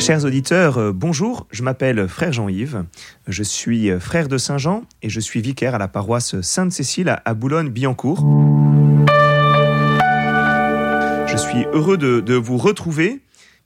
Chers auditeurs, euh, bonjour, je m'appelle frère Jean-Yves, je suis euh, frère de Saint-Jean et je suis vicaire à la paroisse Sainte-Cécile à Boulogne-Billancourt. Je suis heureux de, de, vous retrouver.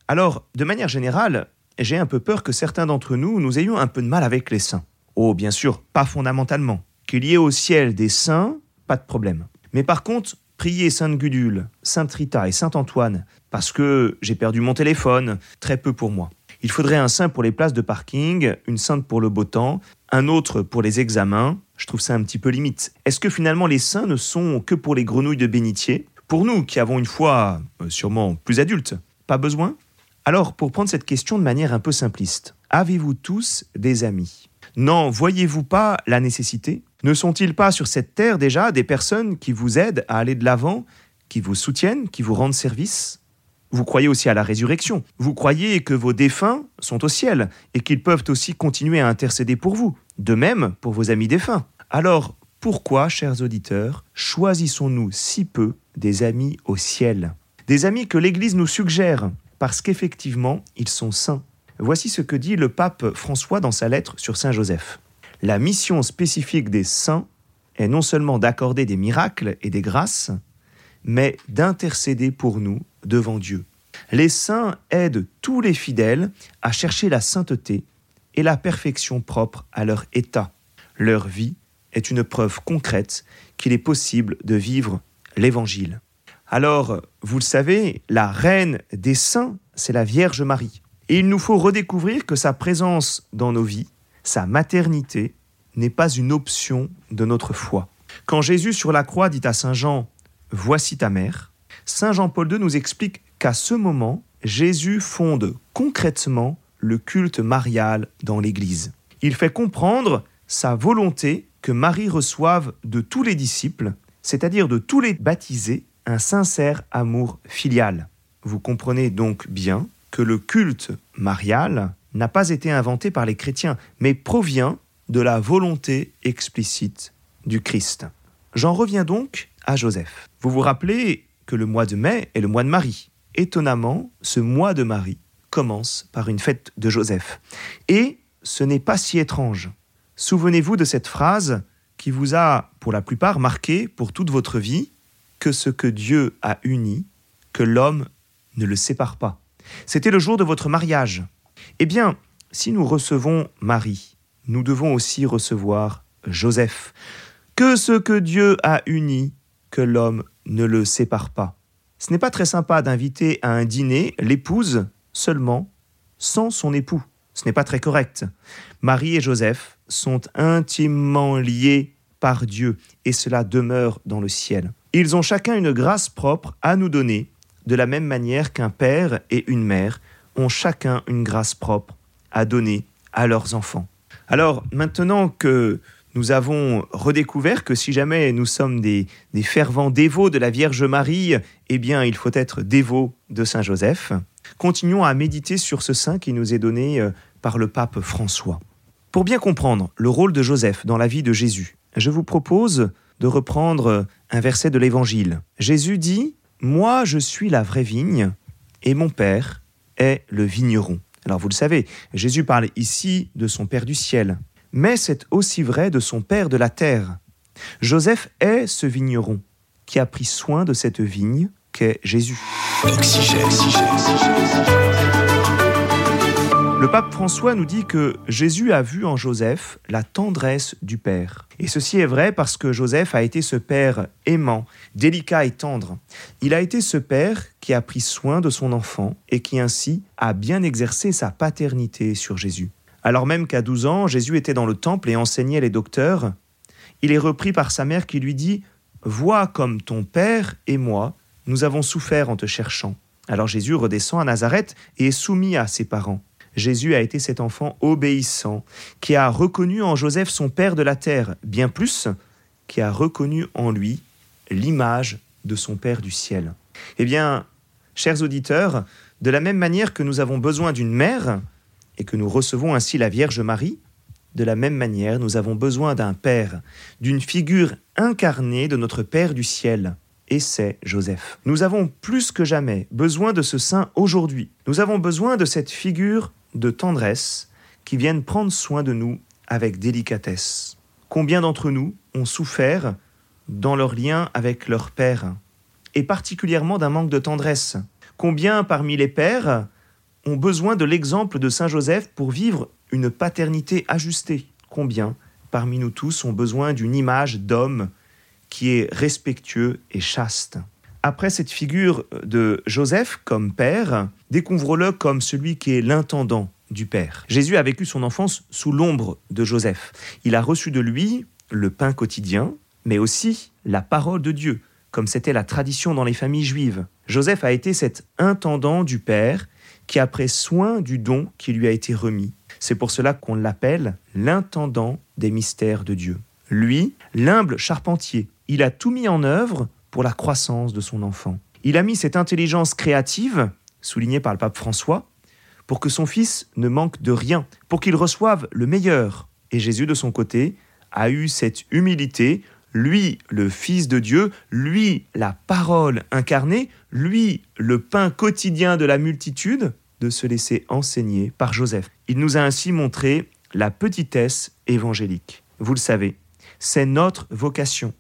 Alors, de manière générale, j'ai un peu peur que certains d'entre nous nous ayons un peu de mal avec les saints. Oh, bien sûr, pas fondamentalement. Qu'il y ait au ciel des saints, pas de problème. Mais par contre, prier Sainte Gudule, Sainte Rita et Saint Antoine parce que j'ai perdu mon téléphone, très peu pour moi. Il faudrait un saint pour les places de parking, une sainte pour le beau temps, un autre pour les examens. Je trouve ça un petit peu limite. Est-ce que finalement les saints ne sont que pour les grenouilles de bénitier? Pour nous qui avons une foi euh, sûrement plus adulte, pas besoin? Alors, pour prendre cette question de manière un peu simpliste, avez-vous tous des amis? N'en voyez-vous pas la nécessité Ne sont-ils pas sur cette terre déjà des personnes qui vous aident à aller de l'avant, qui vous soutiennent, qui vous rendent service? Vous croyez aussi à la résurrection. Vous croyez que vos défunts sont au ciel et qu'ils peuvent aussi continuer à intercéder pour vous. De même pour vos amis défunts. Alors, pourquoi, chers auditeurs, choisissons-nous si peu des amis au ciel? Des amis que l'Église nous suggère, parce qu'effectivement, ils sont saints. Voici ce que dit le pape François dans sa lettre sur Saint Joseph. La mission spécifique des saints est non seulement d'accorder des miracles et des grâces, mais d'intercéder pour nous devant Dieu. Les saints aident tous les fidèles à chercher la sainteté et la perfection propre à leur état. Leur vie est une preuve concrète qu'il est possible de vivre l'Évangile. Alors, vous le savez, la reine des saints, c'est la Vierge Marie. Et il nous faut redécouvrir que sa présence dans nos vies, sa maternité, n'est pas une option de notre foi. Quand Jésus sur la croix dit à Saint Jean, Voici ta mère, Saint Jean-Paul II nous explique qu'à ce moment, Jésus fonde concrètement le culte marial dans l'Église. Il fait comprendre sa volonté que Marie reçoive de tous les disciples, c'est-à-dire de tous les baptisés, un sincère amour filial. Vous comprenez donc bien que le culte marial n'a pas été inventé par les chrétiens, mais provient de la volonté explicite du Christ. J'en reviens donc à Joseph. Vous vous rappelez que le mois de mai est le mois de Marie. Étonnamment, ce mois de Marie commence par une fête de Joseph. Et ce n'est pas si étrange. Souvenez-vous de cette phrase qui vous a, pour la plupart, marqué pour toute votre vie, que ce que Dieu a uni, que l'homme ne le sépare pas. C'était le jour de votre mariage. Eh bien, si nous recevons Marie, nous devons aussi recevoir Joseph. Que ce que Dieu a uni, que l'homme ne le sépare pas. Ce n'est pas très sympa d'inviter à un dîner l'épouse seulement sans son époux. Ce n'est pas très correct. Marie et Joseph sont intimement liés par Dieu et cela demeure dans le ciel. Ils ont chacun une grâce propre à nous donner, de la même manière qu'un père et une mère ont chacun une grâce propre à donner à leurs enfants. Alors maintenant que nous avons redécouvert que si jamais nous sommes des, fervents dévots de la Vierge Marie, eh bien il faut être dévot de Saint Joseph. Continuons à méditer sur ce saint qui nous est donné euh, par le pape François. Pour bien comprendre le rôle de Joseph dans la vie de Jésus, je vous propose de reprendre un verset de l'Évangile. Jésus dit Moi je suis la vraie vigne, et mon Père est le vigneron. Alors vous le savez, Jésus parle ici de son Père du ciel, mais c'est aussi vrai de son Père de la terre. Joseph est ce vigneron qui a pris soin de cette vigne qu'est Jésus. Le pape François nous dit que Jésus a vu en Joseph la tendresse du Père. Et ceci est vrai parce que Joseph a été ce Père aimant, délicat et tendre. Il a été ce Père qui a pris soin de son enfant et qui ainsi a bien exercé sa paternité sur Jésus. Alors même qu'à 12 ans, Jésus était dans le temple et enseignait les docteurs, il est repris par sa mère qui lui dit Vois comme ton père et moi, nous avons souffert en te cherchant. Alors Jésus redescend à Nazareth et est soumis à ses parents. Jésus a été cet enfant obéissant, qui a reconnu en Joseph son Père de la terre, bien plus, qui a reconnu en lui l'image de son Père du ciel. Eh bien, chers auditeurs, de la même manière que nous avons besoin d'une mère, et que nous recevons ainsi la Vierge Marie, de la même manière, nous avons besoin d'un Père, d'une figure incarnée de notre Père du ciel. et c'est Joseph. Nous avons plus que jamais besoin de ce saint aujourd'hui. Nous avons besoin de cette figure de tendresse qui vienne prendre soin de nous avec délicatesse. Combien d'entre nous ont souffert dans leur lien avec leur père, et particulièrement d'un manque de tendresse? Combien parmi les pères ont besoin de l'exemple de Saint Joseph pour vivre une paternité ajustée? Combien parmi nous tous ont besoin d'une image d'homme qui est respectueux et chaste? Après cette figure de Joseph comme père, découvre-le comme celui qui est l'intendant du Père. Jésus a vécu son enfance sous l'ombre de Joseph. Il a reçu de lui le pain quotidien, mais aussi la parole de Dieu, comme c'était la tradition dans les familles juives. Joseph a été cet intendant du Père qui a pris soin du don qui lui a été remis. C'est pour cela qu'on l'appelle l'intendant des mystères de Dieu. Lui, l'humble charpentier, il a tout mis en œuvre pour la croissance de son enfant. Il a mis cette intelligence créative, soulignée par le pape François, pour que son fils ne manque de rien, pour qu'il reçoive le meilleur. Et Jésus, de son côté, a eu cette humilité, lui, le Fils de Dieu, lui, la parole incarnée, lui, le pain quotidien de la multitude, de se laisser enseigner par Joseph. Il nous a ainsi montré la petitesse évangélique. Vous le savez, c'est notre vocation.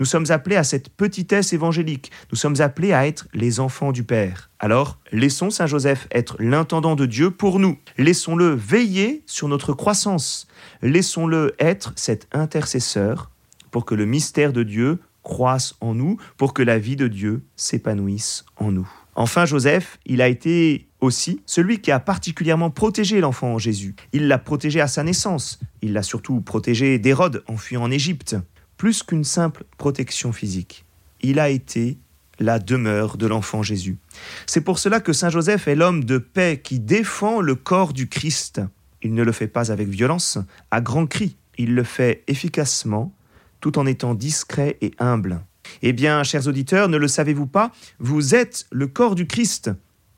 Nous sommes appelés à cette petitesse évangélique. Nous sommes appelés à être les enfants du Père. Alors, laissons Saint Joseph être l'intendant de Dieu pour nous. Laissons-le veiller sur notre croissance. Laissons-le être cet intercesseur pour que le mystère de Dieu croisse en nous, pour que la vie de Dieu s'épanouisse en nous. Enfin, Joseph, il a été aussi celui qui a particulièrement protégé l'enfant Jésus. Il l'a protégé à sa naissance. Il l'a surtout protégé d'Hérode en fuyant en Égypte plus qu'une simple protection physique. Il a été la demeure de l'enfant Jésus. C'est pour cela que Saint Joseph est l'homme de paix qui défend le corps du Christ. Il ne le fait pas avec violence, à grands cris, il le fait efficacement, tout en étant discret et humble. Eh bien, chers auditeurs, ne le savez-vous pas, vous êtes le corps du Christ.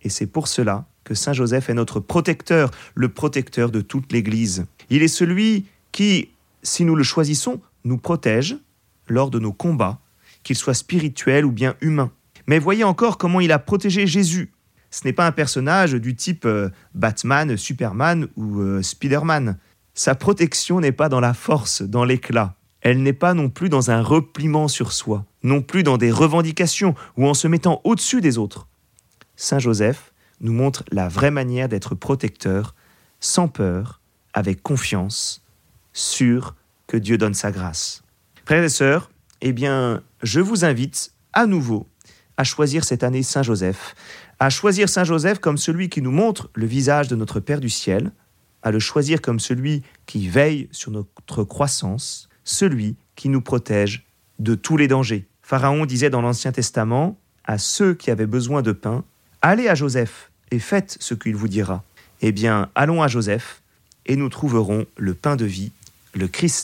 Et c'est pour cela que Saint Joseph est notre protecteur, le protecteur de toute l'Église. Il est celui qui, si nous le choisissons, nous protège lors de nos combats, qu'ils soient spirituels ou bien humains. Mais voyez encore comment il a protégé Jésus. Ce n'est pas un personnage du type euh, Batman, Superman ou euh, Spider-Man. Sa protection n'est pas dans la force, dans l'éclat. Elle n'est pas non plus dans un repliement sur soi, non plus dans des revendications ou en se mettant au-dessus des autres. Saint Joseph nous montre la vraie manière d'être protecteur, sans peur, avec confiance, sûr que Dieu donne sa grâce. Frères et sœurs, eh bien, je vous invite à nouveau à choisir cette année Saint Joseph, à choisir Saint Joseph comme celui qui nous montre le visage de notre Père du ciel, à le choisir comme celui qui veille sur notre croissance, celui qui nous protège de tous les dangers. Pharaon disait dans l'Ancien Testament à ceux qui avaient besoin de pain, Allez à Joseph et faites ce qu'il vous dira. Eh bien, allons à Joseph et nous trouverons le pain de vie, le Christ.